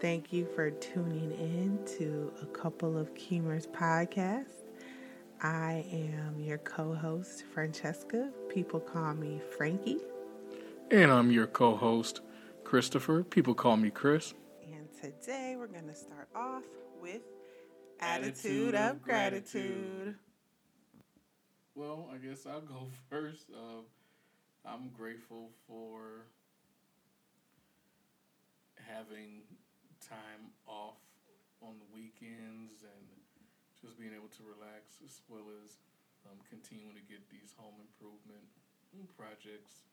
Thank you for tuning in to a couple of Keemers podcasts. I am your co host, Francesca. People call me Frankie. And I'm your co host, Christopher. People call me Chris. And today we're going to start off with Attitude, Attitude of, gratitude. gratitude. Well, I guess I'll go first. Uh, I'm grateful for having time off on the weekends and just being able to relax as well as um, continuing to get these home improvement projects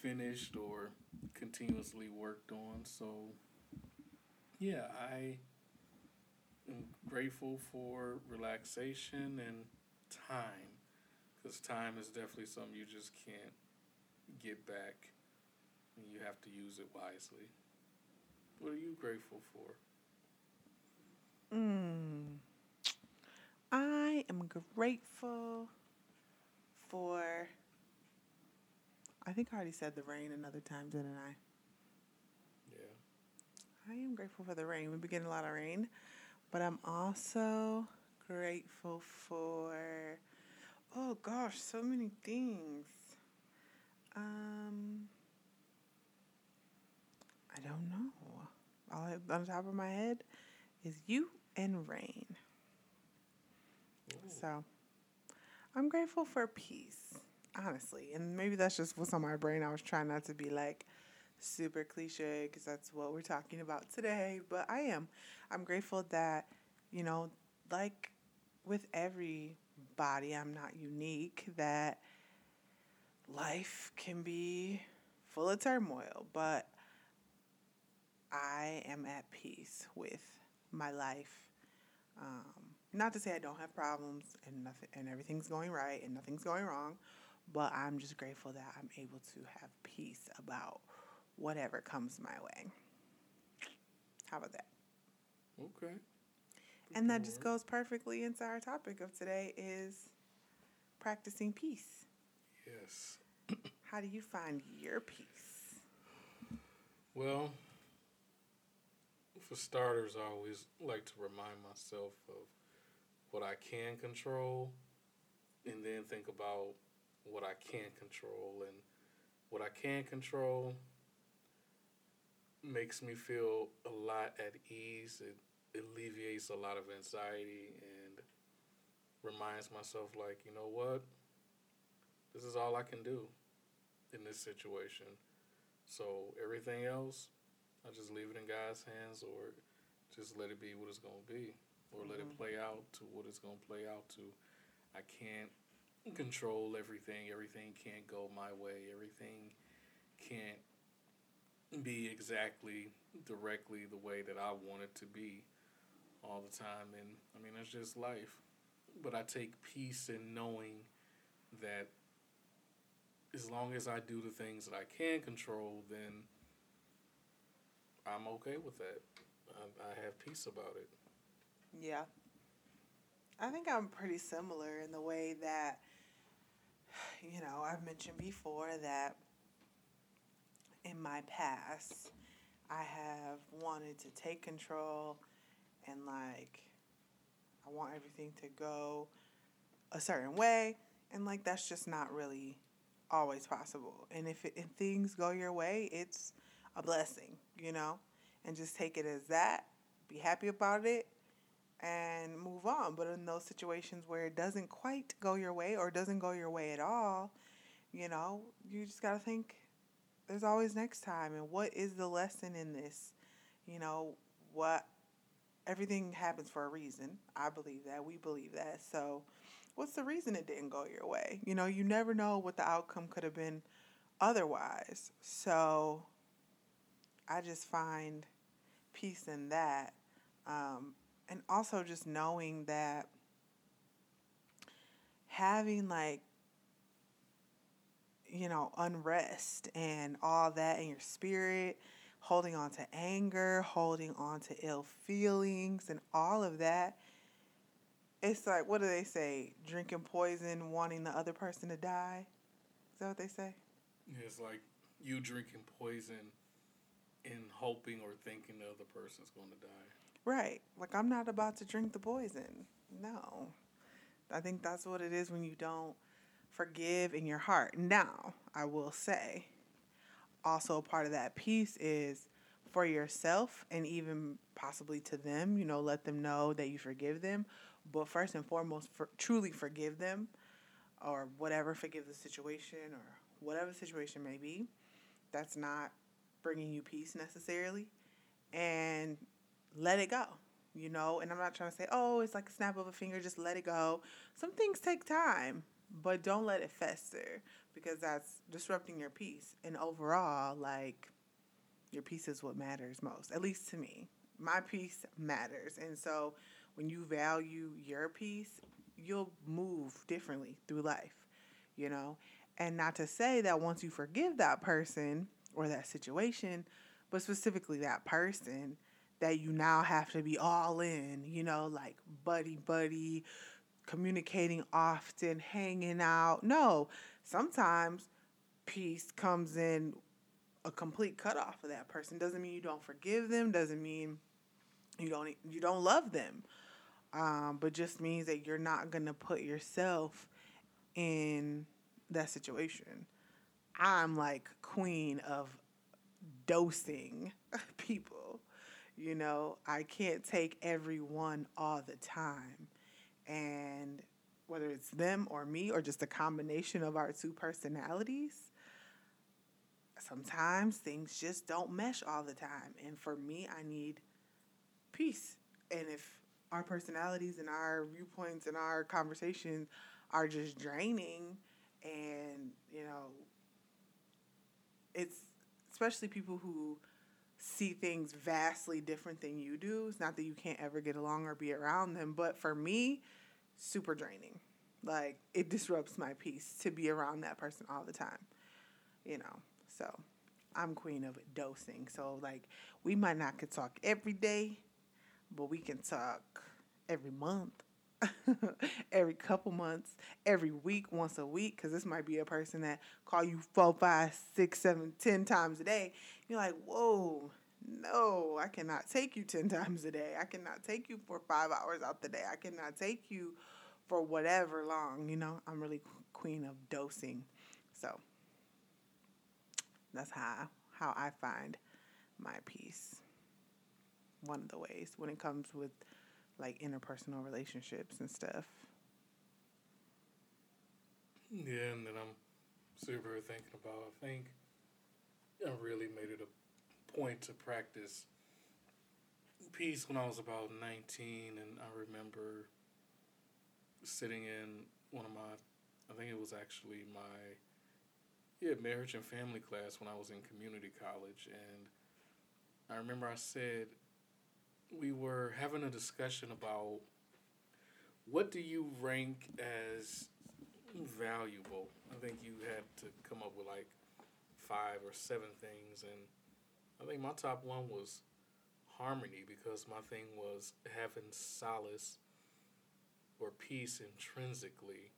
finished or continuously worked on. So, yeah, I am grateful for relaxation and time because time is definitely something you just can't get back. And you have to use it wisely. What are you grateful for? Mm. I am grateful for. I think I already said the rain another time, didn't I? Yeah. I am grateful for the rain. We've been getting a lot of rain, but I'm also grateful for. Oh gosh, so many things. Um, I don't know all on top of my head is you and rain. Ooh. So I'm grateful for peace, honestly. And maybe that's just what's on my brain. I was trying not to be like super cliche because that's what we're talking about today. But I am. I'm grateful that, you know, like with everybody, I'm not unique, that life can be full of turmoil. But I am at peace with my life. Um, not to say I don't have problems and nothing and everything's going right and nothing's going wrong, but I'm just grateful that I'm able to have peace about whatever comes my way. How about that? Okay. And that just goes perfectly into our topic of today is practicing peace. Yes. How do you find your peace? Well, for starters, I always like to remind myself of what I can control and then think about what I can't control. And what I can control makes me feel a lot at ease. It alleviates a lot of anxiety and reminds myself, like, you know what? This is all I can do in this situation. So everything else, I just leave it in God's hands or just let it be what it's going to be or mm-hmm. let it mm-hmm. play out to what it's going to play out to. I can't control everything. Everything can't go my way. Everything can't be exactly directly the way that I want it to be all the time. And I mean, it's just life. But I take peace in knowing that as long as I do the things that I can control, then I'm okay with that. I, I have peace about it. Yeah. I think I'm pretty similar in the way that, you know, I've mentioned before that in my past, I have wanted to take control and, like, I want everything to go a certain way. And, like, that's just not really always possible. And if, it, if things go your way, it's a blessing, you know, and just take it as that, be happy about it, and move on. But in those situations where it doesn't quite go your way or doesn't go your way at all, you know, you just got to think there's always next time. And what is the lesson in this? You know, what everything happens for a reason. I believe that. We believe that. So, what's the reason it didn't go your way? You know, you never know what the outcome could have been otherwise. So, I just find peace in that. Um, and also just knowing that having like you know unrest and all that in your spirit holding on to anger holding on to ill feelings and all of that it's like what do they say drinking poison wanting the other person to die is that what they say it's like you drinking poison in hoping or thinking the other person's going to die. Right. Like I'm not about to drink the poison. No. I think that's what it is when you don't forgive in your heart. Now, I will say, also part of that piece is for yourself and even possibly to them, you know, let them know that you forgive them. But first and foremost, for, truly forgive them or whatever, forgive the situation or whatever the situation may be. That's not bringing you peace necessarily. And let it go, you know. And I'm not trying to say, oh, it's like a snap of a finger, just let it go. Some things take time, but don't let it fester because that's disrupting your peace. And overall, like, your peace is what matters most, at least to me. My peace matters. And so when you value your peace, you'll move differently through life, you know? And not to say that once you forgive that person or that situation, but specifically that person, that you now have to be all in, you know, like buddy buddy, communicating often, hanging out. No, sometimes peace comes in a complete cutoff of that person. Doesn't mean you don't forgive them. Doesn't mean you don't you don't love them. Um, but just means that you're not gonna put yourself in that situation. I'm like queen of dosing people. You know, I can't take everyone all the time. And whether it's them or me or just a combination of our two personalities, sometimes things just don't mesh all the time. And for me, I need peace. And if our personalities and our viewpoints and our conversations are just draining and, you know, it's especially people who see things vastly different than you do. It's not that you can't ever get along or be around them, but for me, super draining. Like it disrupts my peace to be around that person all the time. You know. So, I'm queen of dosing. So like we might not could talk every day, but we can talk every month. every couple months, every week, once a week, because this might be a person that call you four, five, six, seven, ten times a day. You're like, whoa, no, I cannot take you ten times a day. I cannot take you for five hours out the day. I cannot take you for whatever long. You know, I'm really queen of dosing. So that's how how I find my peace. One of the ways when it comes with like interpersonal relationships and stuff. Yeah, and then I'm super thinking about. I think I really made it a point to practice peace when I was about 19, and I remember sitting in one of my, I think it was actually my, yeah, marriage and family class when I was in community college, and I remember I said we were having a discussion about what do you rank as valuable. I think you had to come up with like five or seven things, and I think my top one was harmony because my thing was having solace or peace intrinsically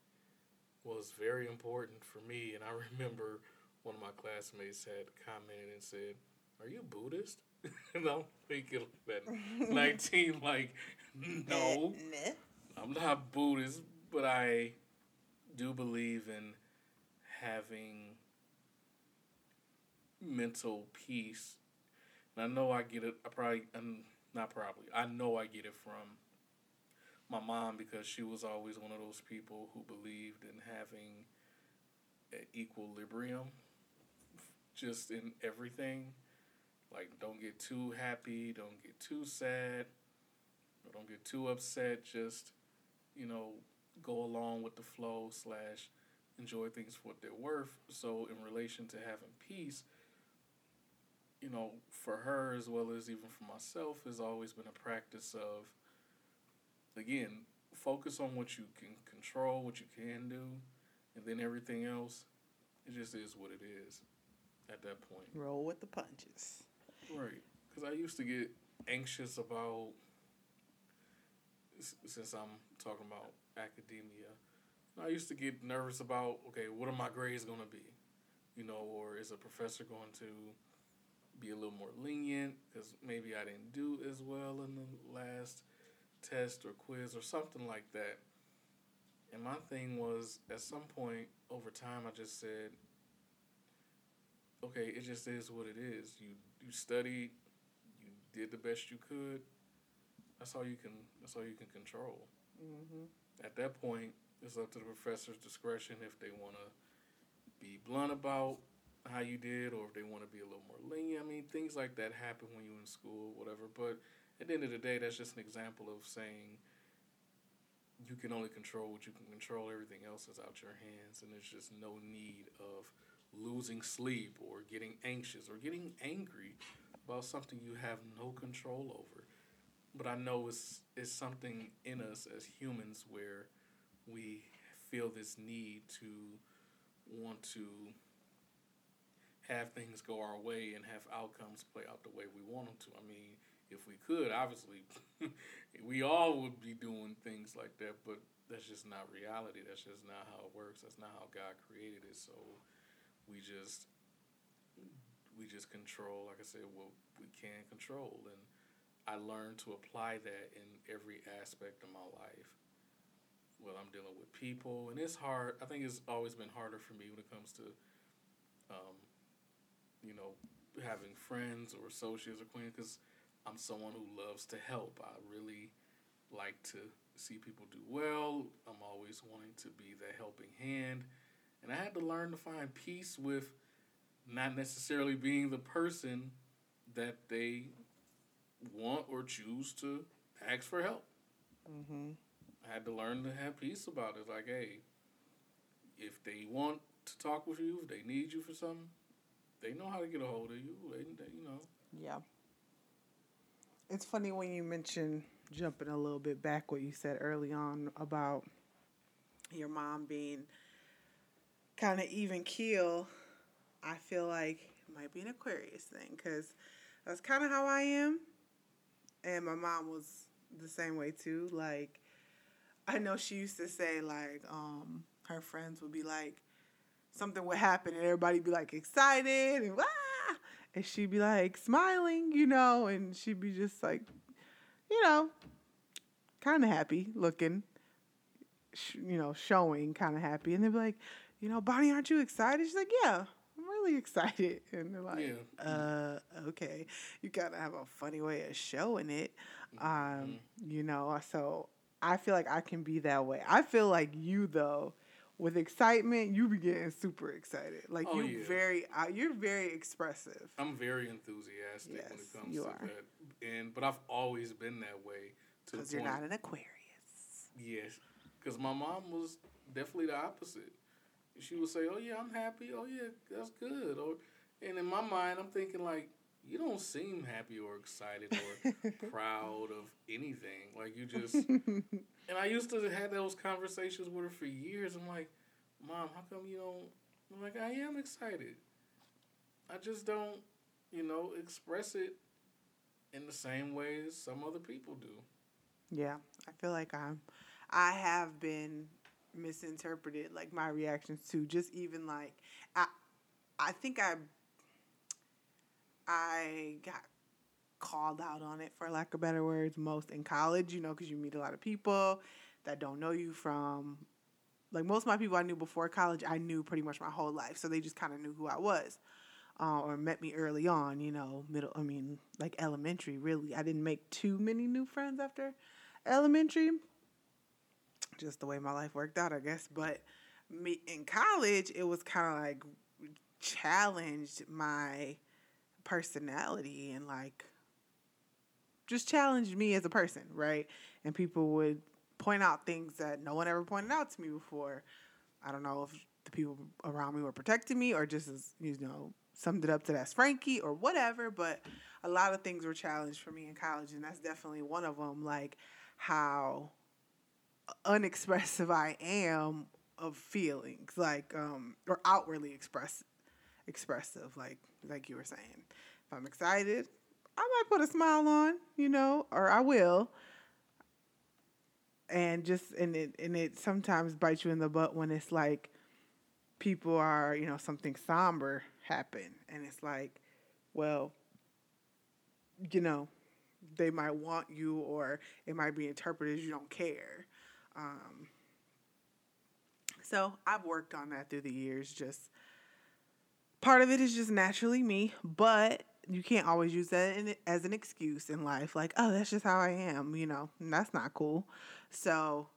was very important for me. And I remember one of my classmates had commented and said, Are you Buddhist? And I'm thinking at 19, like, no, I'm not Buddhist, but I do believe in having mental peace. And I know I get it, I probably, I'm not probably, I know I get it from my mom because she was always one of those people who believed in having an equilibrium just in everything. Like, don't get too happy, don't get too sad, don't get too upset. Just, you know, go along with the flow slash enjoy things for what they're worth. So, in relation to having peace, you know, for her as well as even for myself, has always been a practice of, again, focus on what you can control, what you can do, and then everything else, it just is what it is at that point. Roll with the punches. Right. Because I used to get anxious about, since I'm talking about academia, I used to get nervous about, okay, what are my grades going to be? You know, or is a professor going to be a little more lenient because maybe I didn't do as well in the last test or quiz or something like that. And my thing was, at some point over time, I just said, okay, it just is what it is. You you studied, you did the best you could. That's all you can. That's all you can control. Mm-hmm. At that point, it's up to the professor's discretion if they want to be blunt about how you did or if they want to be a little more lenient. I mean, things like that happen when you're in school, whatever. But at the end of the day, that's just an example of saying you can only control what you can control. Everything else is out your hands, and there's just no need of losing sleep or getting anxious or getting angry about something you have no control over. But I know it's it's something in us as humans where we feel this need to want to have things go our way and have outcomes play out the way we want them to. I mean, if we could, obviously, we all would be doing things like that, but that's just not reality. That's just not how it works. That's not how God created it. So we just we just control, like I said, what we can control, and I learned to apply that in every aspect of my life. Well, I'm dealing with people, and it's hard. I think it's always been harder for me when it comes to, um, you know, having friends or associates or acquaintances. Because I'm someone who loves to help. I really like to see people do well. I'm always wanting to be the helping hand, and I had to learn to find peace with not necessarily being the person that they want or choose to ask for help. Mm-hmm. I had to learn to have peace about it. Like, hey, if they want to talk with you, if they need you for something, they know how to get a hold of you. They, they you know. Yeah. It's funny when you mention jumping a little bit back what you said early on about your mom being kind of even keel. I feel like it might be an Aquarius thing because that's kind of how I am. And my mom was the same way too. Like, I know she used to say, like, um, her friends would be like, something would happen and everybody'd be like excited and ah! and she'd be like smiling, you know, and she'd be just like, you know, kind of happy looking, sh- you know, showing kind of happy, and they'd be like, you know, Bonnie, aren't you excited? She's like, yeah, I'm really excited, and they're like, Yeah. uh, okay, you gotta have a funny way of showing it, um, Mhm. you know, so I feel like I can be that way. I feel like you though with excitement, you be getting super excited. Like Oh, you yeah. very, uh, you're very expressive. I'm very enthusiastic when it comes you to are. that, and but I've always been that way. To Because you're not an Aquarius. Yes, because my mom was definitely the opposite. She would say, "Oh yeah, I'm happy. Oh yeah, that's good." Or, and in my mind, I'm thinking like, "You don't seem happy or excited or proud of anything. Like you just." and I used to have those conversations with her for years. I'm like, "Mom, how come you don't?" I'm like, "I am excited. I just don't, you know, express it in the same way as some other people do." Yeah, I feel like I'm. I have been misinterpreted, like my reactions to just even like I. I think I. I got called out on it for lack of better words most in college. You know, because you meet a lot of people that don't know you from. Like most of my people I knew before college, I knew pretty much my whole life, so they just kind of knew who I was. Uh, or met me early on, you know, middle. I mean, like elementary. Really, I didn't make too many new friends after elementary. Just the way my life worked out, I guess. But me in college, it was kind of like challenged my personality and like just challenged me as a person, right? And people would point out things that no one ever pointed out to me before. I don't know if the people around me were protecting me or just as you know summed it up to that's Frankie or whatever. But a lot of things were challenged for me in college, and that's definitely one of them. Like how unexpressive I am of feelings, like um, or outwardly express expressive, like like you were saying. If I'm excited, I might put a smile on, you know, or I will. And just and it and it sometimes bites you in the butt when it's like people are, you know, something somber happen and it's like, well, you know, they might want you or it might be interpreted as you don't care. Um, so I've worked on that through the years. Just part of it is just naturally me, but you can't always use that in, as an excuse in life. Like, oh, that's just how I am, you know, that's not cool. So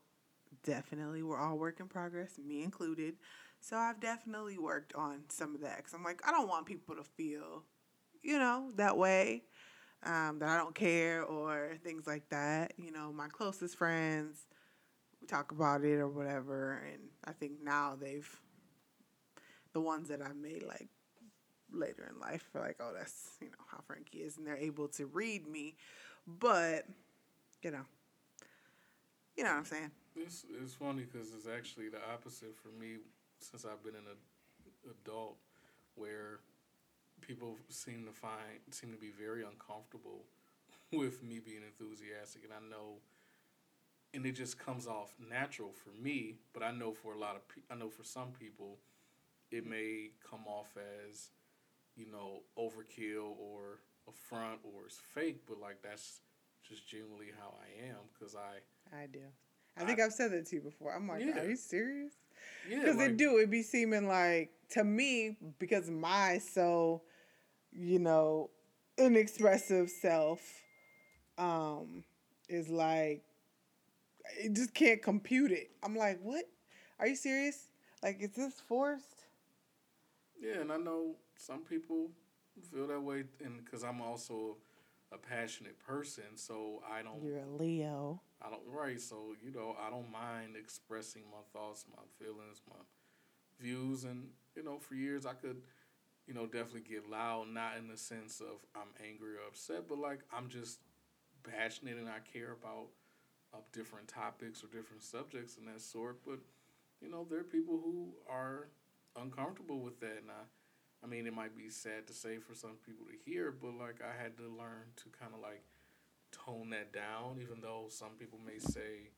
definitely, we're all work in progress, me included. So I've definitely worked on some of that because I'm like, I don't want people to feel, you know, that way. Um, that I don't care or things like that. You know, my closest friends, talk about it or whatever. And I think now they've, the ones that I made like later in life, are like, oh, that's, you know, how Frankie is. And they're able to read me. But, you know, you know what I'm saying? It's, it's funny because it's actually the opposite for me since I've been an adult, where people seem to find seem to be very uncomfortable with me being enthusiastic, and I know, and it just comes off natural for me. But I know for a lot of pe- I know for some people, it may come off as, you know, overkill or a front or it's fake. But like that's just genuinely how I am because I. I do. I think I, have said that to you before. I'm like, yeah. are you serious? Yeah, because like, it do. It be seeming like to me because my so, you know, inexpressive self, um, is like, it just can't compute it. I'm like, what? Are you serious? Like, is this forced? Yeah, and I know some people feel that way, and because I'm also a passionate person, so I don't. You're a Leo. I don't right, so you know I don't mind expressing my thoughts, my feelings, my views, and you know for years I could, you know, definitely get loud, not in the sense of I'm angry or upset, but like I'm just passionate and I care about different topics or different subjects and that sort. But you know there are people who are uncomfortable with that, and I I mean, it might be sad to say for some people to hear, but like I had to learn to kind of like tone that down, even though some people may say,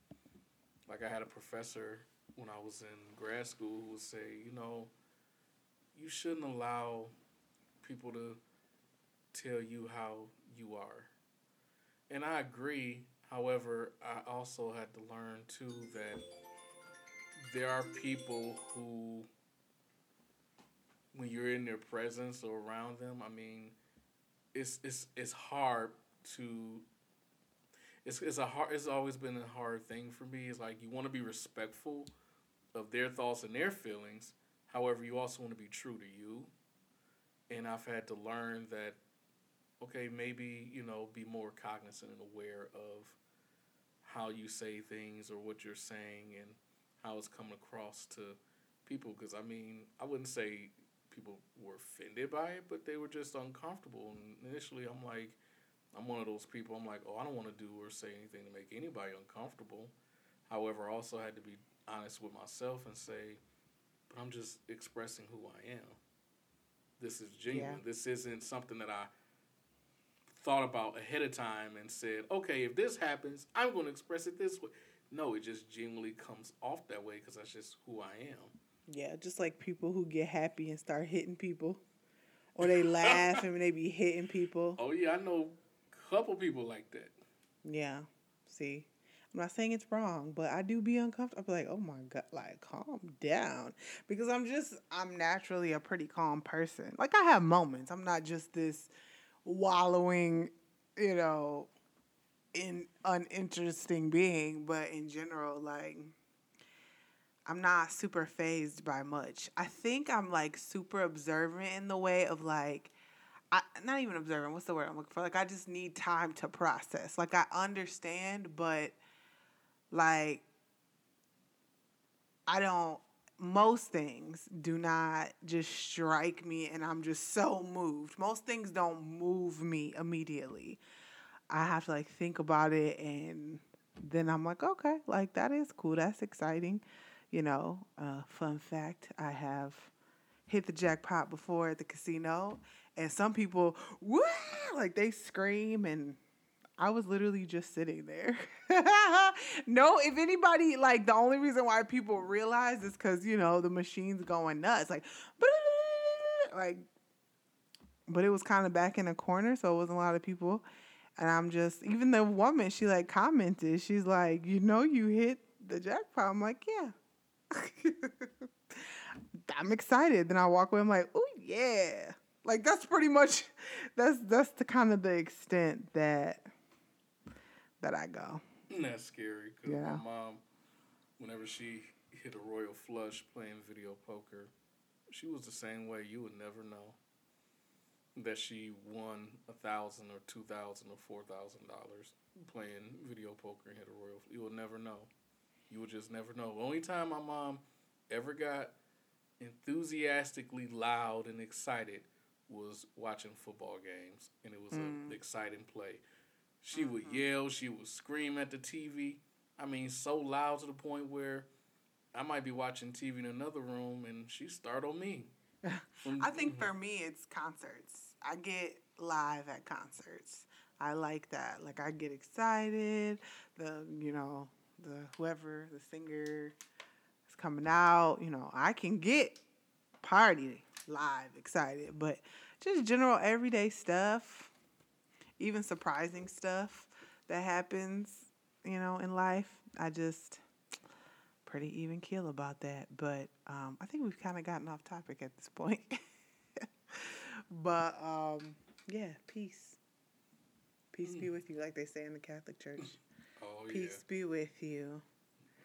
like I had a professor when I was in grad school who would say, you know, you shouldn't allow people to tell you how you are. And I agree. However, I also had to learn too that there are people who when you're in their presence or around them, I mean, it's it's it's hard to. It's it's a hard. It's always been a hard thing for me. It's like you want to be respectful of their thoughts and their feelings. However, you also want to be true to you. And I've had to learn that, okay, maybe you know, be more cognizant and aware of how you say things or what you're saying and how it's coming across to people. Because I mean, I wouldn't say people were offended by it, but they were just uncomfortable. And initially, I'm like, I'm one of those people. I'm like, oh, I don't want to do or say anything to make anybody uncomfortable. However, I also had to be honest with myself and say, but I'm just expressing who I am. This is genuine. Yeah. This isn't something that I thought about ahead of time and said, okay, if this happens, I'm going to express it this way. No, it just genuinely comes off that way because that's just who I am. Yeah, just like people who get happy and start hitting people, or they laugh and they be hitting people. Oh yeah, I know a couple people like that. Yeah, see, I'm not saying it's wrong, but I do be uncomfortable. Like, oh my god, like calm down, because I'm just I'm naturally a pretty calm person. Like I have moments. I'm not just this wallowing, you know, in an uninteresting being, but in general, like I'm not super fazed by much. I think I'm like super observant in the way of like, I not even observant. What's the word I'm looking for? Like I just need time to process. Like I understand, but like I don't. Most things do not just strike me, and I'm just so moved. Most things don't move me immediately. I have to like think about it, and then I'm like, okay, like that is cool. That's exciting. You know, uh, fun fact I have hit the jackpot before at the casino, and some people, woo, like they scream, and I was literally just sitting there. no, if anybody, like, the only reason why people realize is because, you know, the machine's going nuts. Like, like, but it was kind of back in a corner, so it wasn't a lot of people. And I'm just, even the woman, she like commented, she's like, you know, you hit the jackpot. I'm like, yeah. I'm excited. Then I walk away. I'm like, oh yeah. Like that's pretty much, that's that's the kind of the extent that that I go. That's scary because Yeah. my mom, whenever she hit a royal flush playing video poker, she was the same way. You would never know that she won a thousand or two thousand or four thousand dollars playing video poker and hit a royal. You will never know. You would just never know. The only time my mom ever got enthusiastically loud and excited was watching football games, and it was an Mm. exciting play. She would Mhm. yell, she would scream at the TV. I mean, so loud to the point where I might be watching TV in another room, and she startled me. I think for me, it's concerts. I get live at concerts. I like that. Like I get excited. The you know the whoever the singer is coming out. You know I can get party live excited, but just general everyday stuff, even surprising stuff that happens. You know in life. I just pretty even keel about that. But um, I think we've kind of gotten off topic at this point. but um, yeah, peace. Peace be with you, like they say in the Catholic Church. oh yeah, Peace be with you.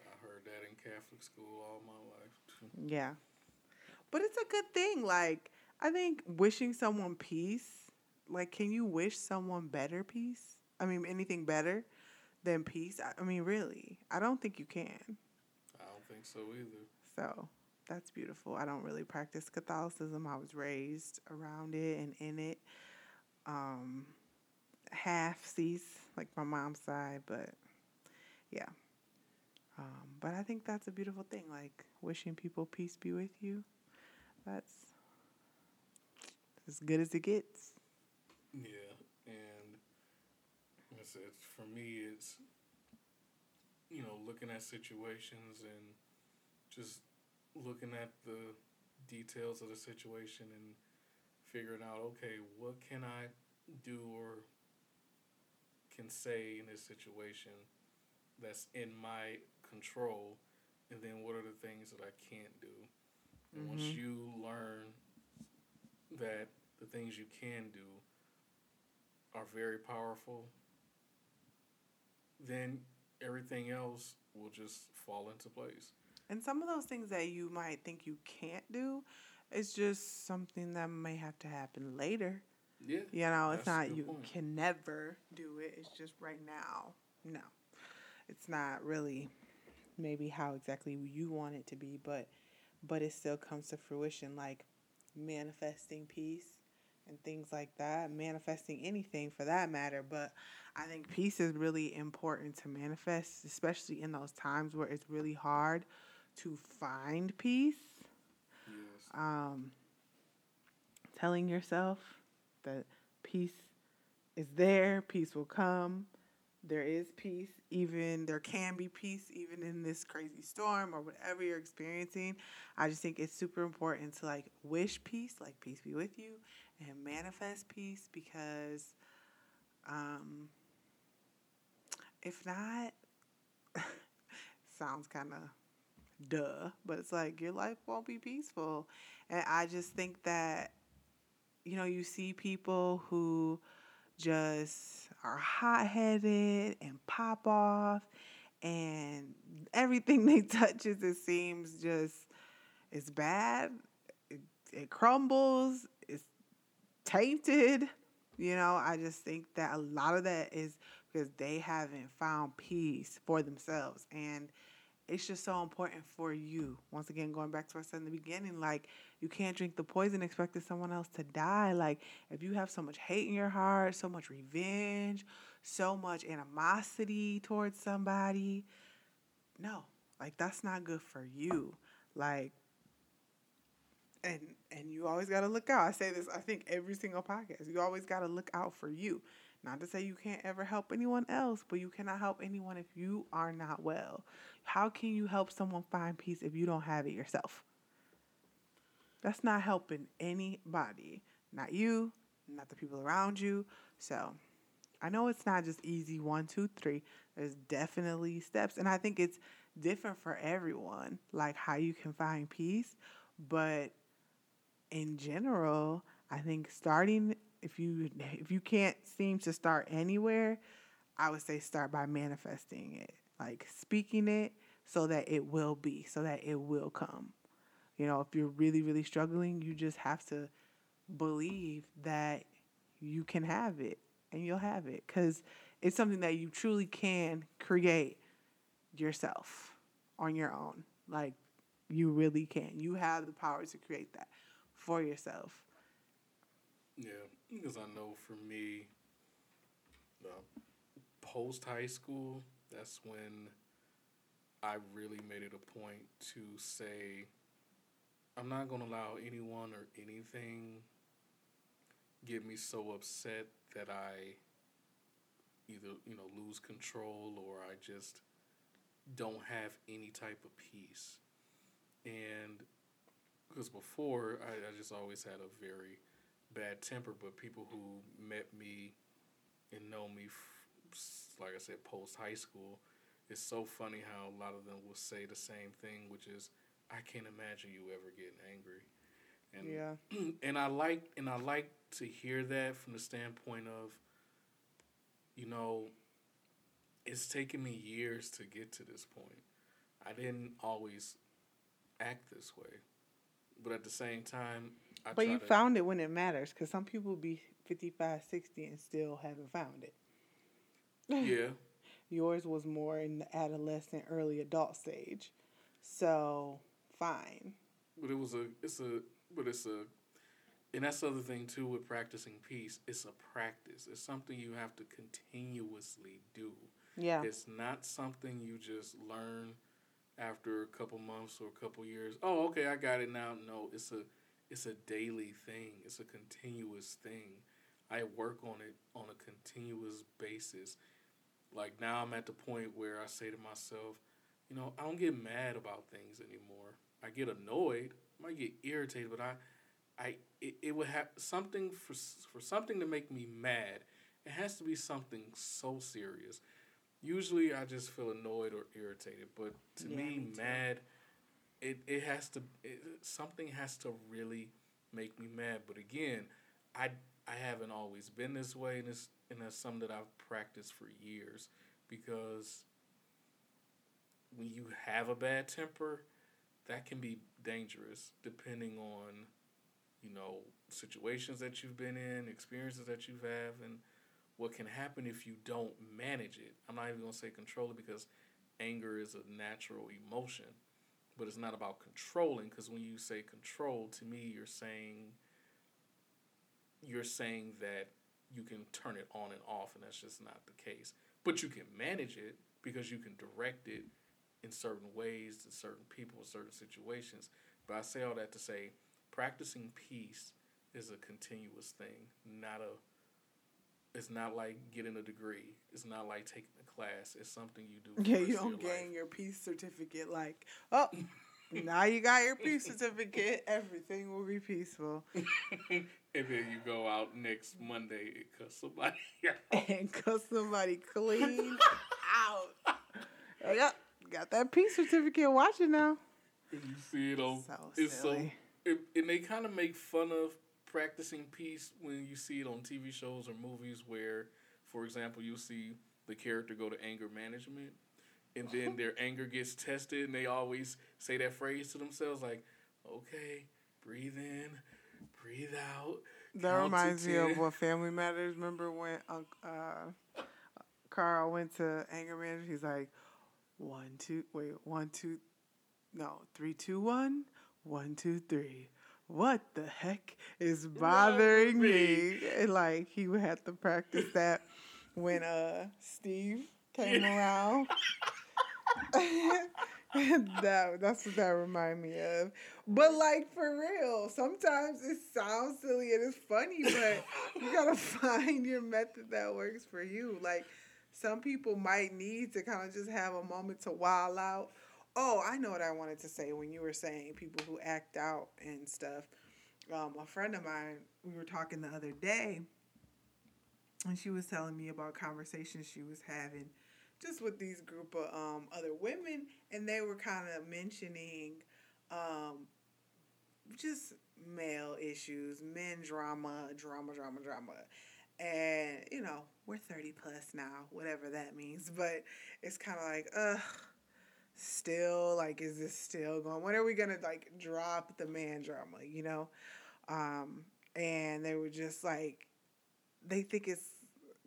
I heard that in Catholic school all my life. Yeah. But it's a good thing. Like, I think wishing someone peace, like, can you wish someone better peace? I mean, anything better than peace? I, I mean, really, I don't think you can. I don't think so either. So that's beautiful. I don't really practice Catholicism. I was raised around it and in it. Um, half cease, like my mom's side, but yeah. Um, but I think that's a beautiful thing. Like wishing people peace be with you. That's as good as it gets. Yeah, and like I said, for me, it's you know looking at situations and just looking at the details of the situation and figuring out, okay, what can I do or can say in this situation that's in my control, and then what are the things that I can't do. And once Mhm. you learn that the things you can do are very powerful, then everything else will just fall into place. And some of those things that you might think you can't do is just something that may have to happen later. Yeah. You know, it's not you point. can never do it. It's just right now. No. It's not really maybe how exactly you want it to be, but but it still comes to fruition like manifesting peace and things like that, manifesting anything for that matter, but I think peace is really important to manifest, especially in those times where it's really hard to find peace Yes. um, telling yourself that peace is there, peace will come. There is peace, even there can be peace, even in this crazy storm or whatever you're experiencing. I just think it's super important to like wish peace, like peace be with you, and manifest peace because, um, if not, sounds kind of duh, but it's like your life won't be peaceful. And I just think that, you know, you see people who just are hot headed and pop off, and everything they touches, it seems just it's bad. It, it crumbles. Tainted. You know, I just think that a lot of that is because they haven't found peace for themselves. And it's just so important for you. Once again, going back to what I said in the beginning, like you can't drink the poison expecting someone else to die. Like if you have so much hate in your heart, so much revenge, so much animosity towards somebody, no, like that's not good for you. Like and and you always got to look out. I say this I think every single podcast. You always got to look out for you. Not to say you can't ever help anyone else, but you cannot help anyone if you are not well. How can you help someone find peace if you don't have it yourself? That's not helping anybody. Not you, not the people around you. So I know it's not just easy one, two, three. There's definitely steps. And I think it's different for everyone, like how you can find peace. But in general, I think starting if you if you can't seem to start anywhere, I would say start by manifesting it. Like speaking it so that it will be, so that it will come. You know, if you're really, really struggling, you just have to believe that you can have it and you'll have it because it's something that you truly can create yourself on your own. Like, you really can. You have the power to create that for yourself. Yeah, because I know for me, uh, post high school, that's when I really made it a point to say, I'm not going to allow anyone or anything get me so upset that I either, you know, lose control or I just don't have any type of peace. And because before, I, I just always had a very bad temper, but people who met me and know me, f- like I said, post high school, it's so funny how a lot of them will say the same thing, which is, I can't imagine you ever getting angry. And yeah. and I like and I like to hear that from the standpoint of, you know, it's taken me years to get to this point. I didn't always act this way. But at the same time, I but you to, found it when it matters because some people be 55, 60 and still haven't found it. Yeah. Yours was more in the adolescent, early adult stage. So, fine. But it was a, it's a, but it's a, and that's the other thing too with practicing peace. It's a practice. It's something you have to continuously do. Yeah. It's not something you just learn after a couple months or a couple years. Oh, okay, I got it now. No, it's a it's a daily thing. It's a continuous thing. I work on it on a continuous basis. Like now I'm at the point where I say to myself, you know, I don't get mad about things anymore. I get annoyed, I might get irritated, but I I it, it would have something for for something to make me mad. It has to be something so serious usually I just feel annoyed or irritated, but to yeah, me, me mad, it, it has to it, something has to really make me mad. But again, I I haven't always been this way, and it's and that's something that I've practiced for years because when you have a bad temper, that can be dangerous depending on you know situations that you've been in, experiences that you've had, and what can happen if you don't manage it. I'm not even going to say control it because anger is a natural emotion, but it's not about controlling because when you say control, to me, you're saying you're saying that you can turn it on and off, and that's just not the case. But you can manage it because you can direct it in certain ways to certain people, certain situations. But I say all that to say practicing peace is a continuous thing, not a it's not like getting a degree. It's not like taking a class. It's something you do. Yeah, you don't gain your peace certificate like, oh, now you got your peace certificate. Everything will be peaceful. and then you go out next Monday and cuss somebody out. and cuss somebody clean out. Yep, got that peace certificate. Watch it now. And you see it on. So it's silly. so. It, and they kind of make fun of practicing peace when you see it on TV shows or movies where, for example, you see the character go to anger management and then their anger gets tested and they always say that phrase to themselves like, okay, breathe in, breathe out. That reminds me of what Family Matters. Remember when uh, Carl went to anger management? He's like, one, two, wait, one, two, no, three, two, one, one, two, three what the heck is bothering me? And like he would have to practice that when uh Steve came yeah. around. that that's what that remind me of. But like for real, sometimes it sounds silly and it's funny, but you gotta find your method that works for you. Like some people might need to kind of just have a moment to wild out Oh, I know what I wanted to say when you were saying people who act out and stuff. Um, a friend of mine, we were talking the other day, and she was telling me about conversations she was having just with these group of um, other women, and they were kind of mentioning um, just male issues, men drama, drama, drama, drama. And, you know, we're 30 plus now, whatever that means. But it's kind of like, ugh, still, like, is this still going? When are we to, like, drop the man drama, you know? Um, and they were just like, they think it's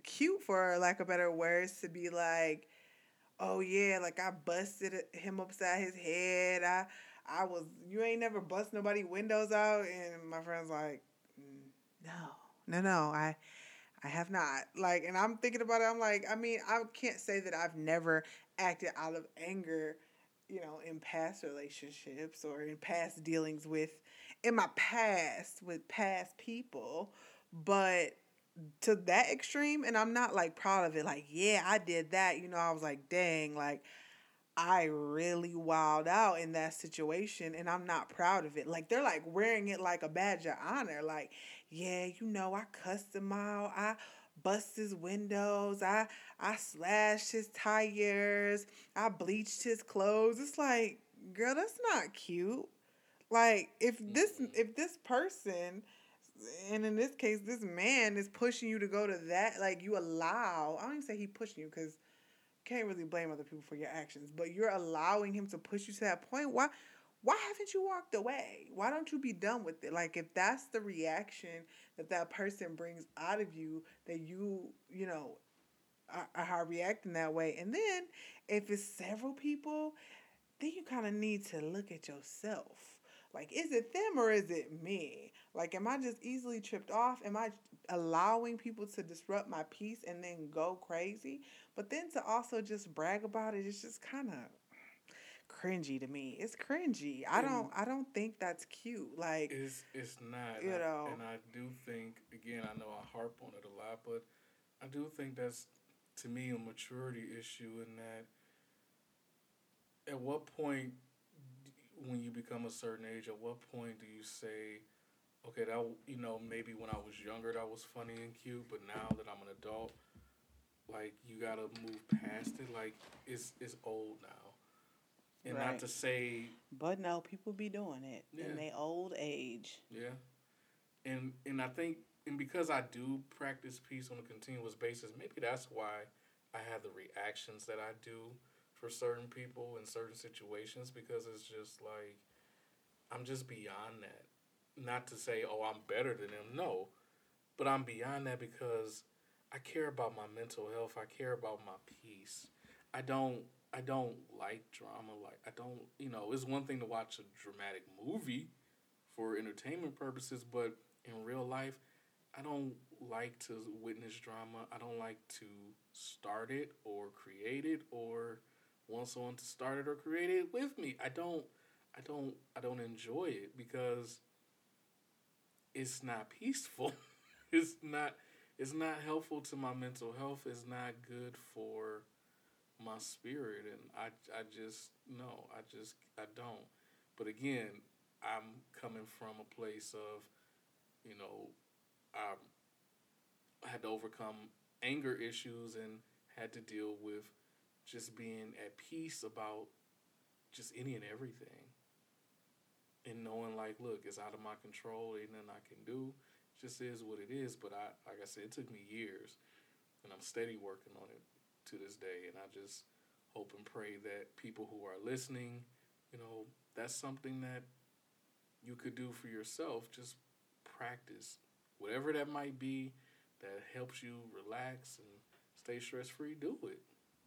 cute, for lack of better words, to be like, oh, yeah, like, I busted him upside his head. I, I was, you ain't never bust nobody windows out. And my friend's like, no, no, no, I, I have not. Like, and I'm thinking about it. I'm like, I mean, I can't say that I've never acted out of anger, you know, in past relationships or in past dealings with, in my past with past people, but to that extreme, and I'm not like proud of it. Like, yeah, I did that. You know, I was like, dang, like I really wild out in that situation and I'm not proud of it. Like they're like wearing it like a badge of honor. Like, yeah, you know, I cussed him out. I bust his windows. I I slashed his tires. I bleached his clothes. It's like, girl, that's not cute. Like if this if this person and in this case this man is pushing you to go to that like you allow I don't even say he pushing you because can't really blame other people for your actions, but you're allowing him to push you to that point. Why why haven't you walked away? Why don't you be done with it? Like if that's the reaction that that person brings out of you, that you, you know, are, are reacting that way. And then if it's several people, then you kind of need to look at yourself. Like, is it them or is it me? Like, am I just easily tripped off? Am I allowing people to disrupt my peace and then go crazy? But then to also just brag about it, it's just kind of cringy to me. It's cringy. I don't. I don't think that's cute. Like it's it's not. You and know. I, and I do think again. I know I harp on it a lot, but I do think that's to me a maturity issue in that. At what point, when you become a certain age, at what point do you say, okay, that you know maybe when I was younger that was funny and cute, but now that I'm an adult, like you gotta move past it. Like it's it's old now, and Right. not to say But no, people be doing it Yeah. in their old age. Yeah, and and I think and because I do practice peace on a continuous basis, maybe that's why I have the reactions that I do for certain people in certain situations because it's just like I'm just beyond that. Not to say oh I'm better than them, no, but I'm beyond that because I care about my mental health. I care about my peace. I don't I don't like drama. Like I don't you know it's one thing to watch a dramatic movie for entertainment purposes, but in real life, I don't like to witness drama. I don't like to start it or create it or want someone to start it or create it with me. I don't I don't I don't enjoy it because it's not peaceful. it's not it's not helpful to my mental health. It's not good for my spirit and I I just no, I just I don't. But again, I'm coming from a place of, you know, I had to overcome anger issues and had to deal with just being at peace about just any and everything. And knowing like, look, it's out of my control, ain't nothing I can do. Just is what it is. But I like I said, it took me years and I'm steady working on it to this day. And I just hope and pray that people who are listening, you know, that's something that you could do for yourself. Just practice whatever that might be that helps you relax and stay stress free. Do it.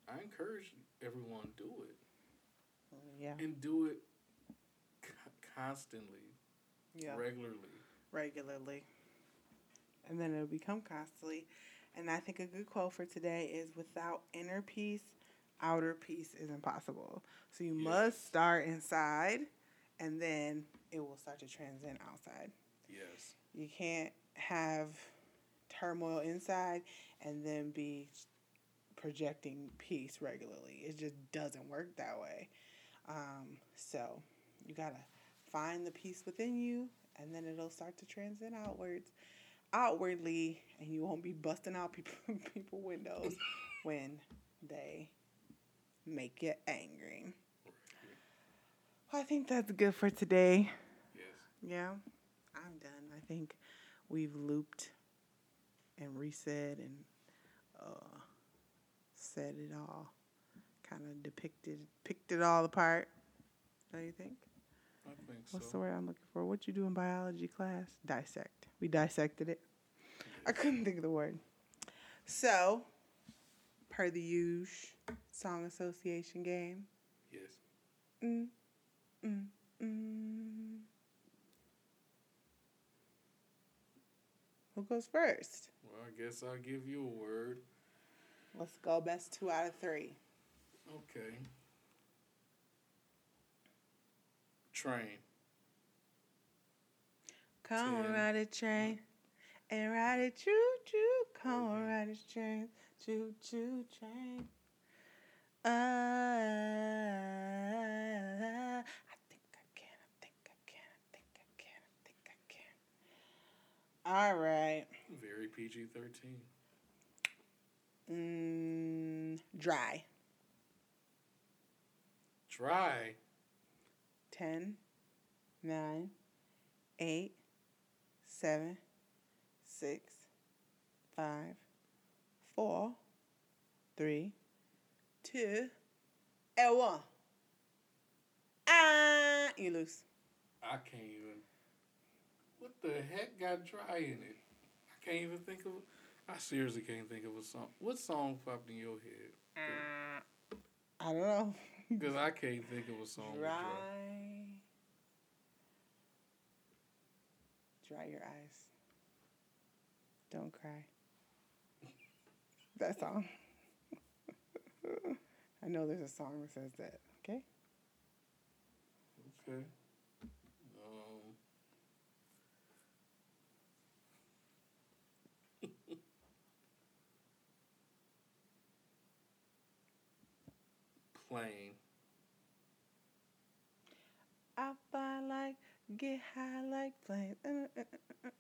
I encourage everyone do it Yeah. and do it co- constantly, Yeah. regularly. regularly. And then it'll become constantly. And I think a good quote for today is without inner peace, outer peace is impossible. So you Yes. must start inside and then it will start to transcend outside. Yes. You can't have turmoil inside and then be projecting peace regularly. It just doesn't work that way. Um, so you gotta find the peace within you and then it'll start to transcend outwards, outwardly, and you won't be busting out people people windows when they make you angry. Well, I think that's good for today. Yes. Yeah, I'm done. I think we've looped and reset and uh, said it all, kind of depicted, picked it all apart. Don't you think? I think so. What's so. the word I'm looking for? What you do in biology class? Dissect. We dissected it. I couldn't think of the word. So, per the usual song association game. Yes. Mm, mm, mm. Who goes first? Well, I guess I'll give you a word. Let's go. Best two out of three. Okay. Train. Come Ten. ride a train and ride it choo choo. Come on, ride a train, choo choo train. Uh, I think I can. I think I can. I think I can. I think I can. All right. Very PG 13. Mm, dry. Dry. 10, 9, 8, 7, 6, 5, 4, 3, 2, and 1. Ah, you lose. I can't even. What the heck got dry in it? I can't even think of. I seriously can't think of a song. What song popped in your head? I don't know. Because I can't think of a song. Dry. dry. Your eyes. Don't cry. That song. I know there's a song that says that. Okay. Okay. Um. Plane. I fly like, get high like planes. Uh,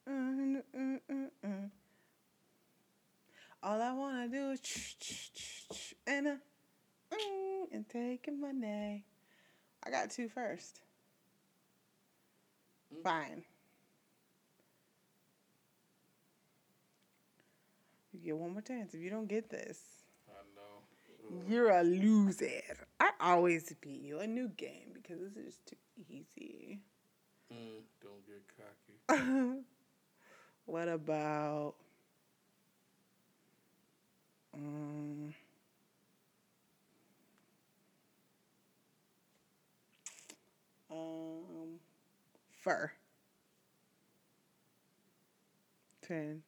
uh, uh. All I wanna do is ch ch ch ch and mm, and taking money. I got two first. Mm. Fine. You get one more chance. If you don't get this. You're a loser. I always beat you. A new game because this is just too easy. Mm, don't get cocky. what about um, um fur? Ten,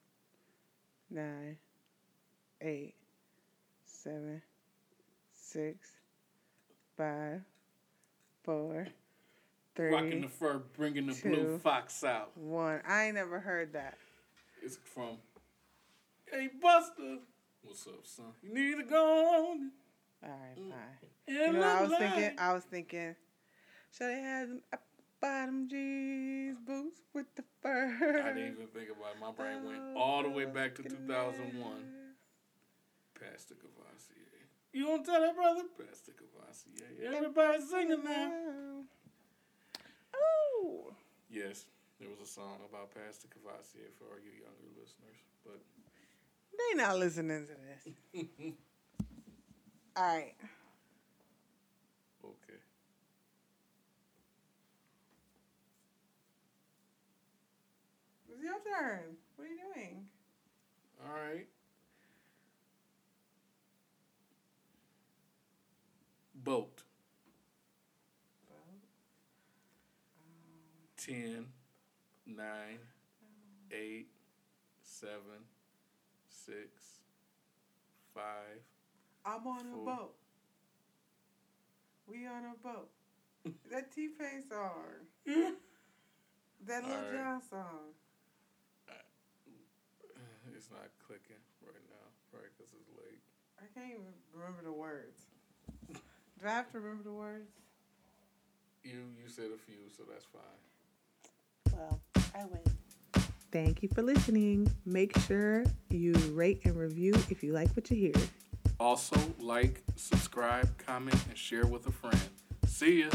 nine, eight, seven, six, five, four, three, Rocking the fur, bringing the blue fox out. one. I ain't never heard that. It's from. Hey Buster, what's up, son? You need to go on. All right, Mm. fine. and You know, I was thinking, I was thinking, should I have them uh, bottom jeans, boots with the fur? I didn't even think about it. My brain went all the way back to 2001. Pass the Courvoisier. You don't tell that brother? Pass the Courvoisier. Everybody singing now. Oh, Yes, there was a song about Pass the Courvoisier for all you younger listeners. But they not listening to this. All right, okay. it's your turn. What are you doing? All right. Boat. Ten, nine, oh. eight, seven, six, five. I'm on a boat. We on a boat. that T Pain song. That Lil right. Jon song. It's not clicking right now, right? Because it's late. I can't even remember the words. Do I have to remember the words? You you said a few, so that's fine. Well, I win. Thank you for listening. Make sure you rate and review if you like what you hear. Also, like, subscribe, comment, and share with a friend. See ya.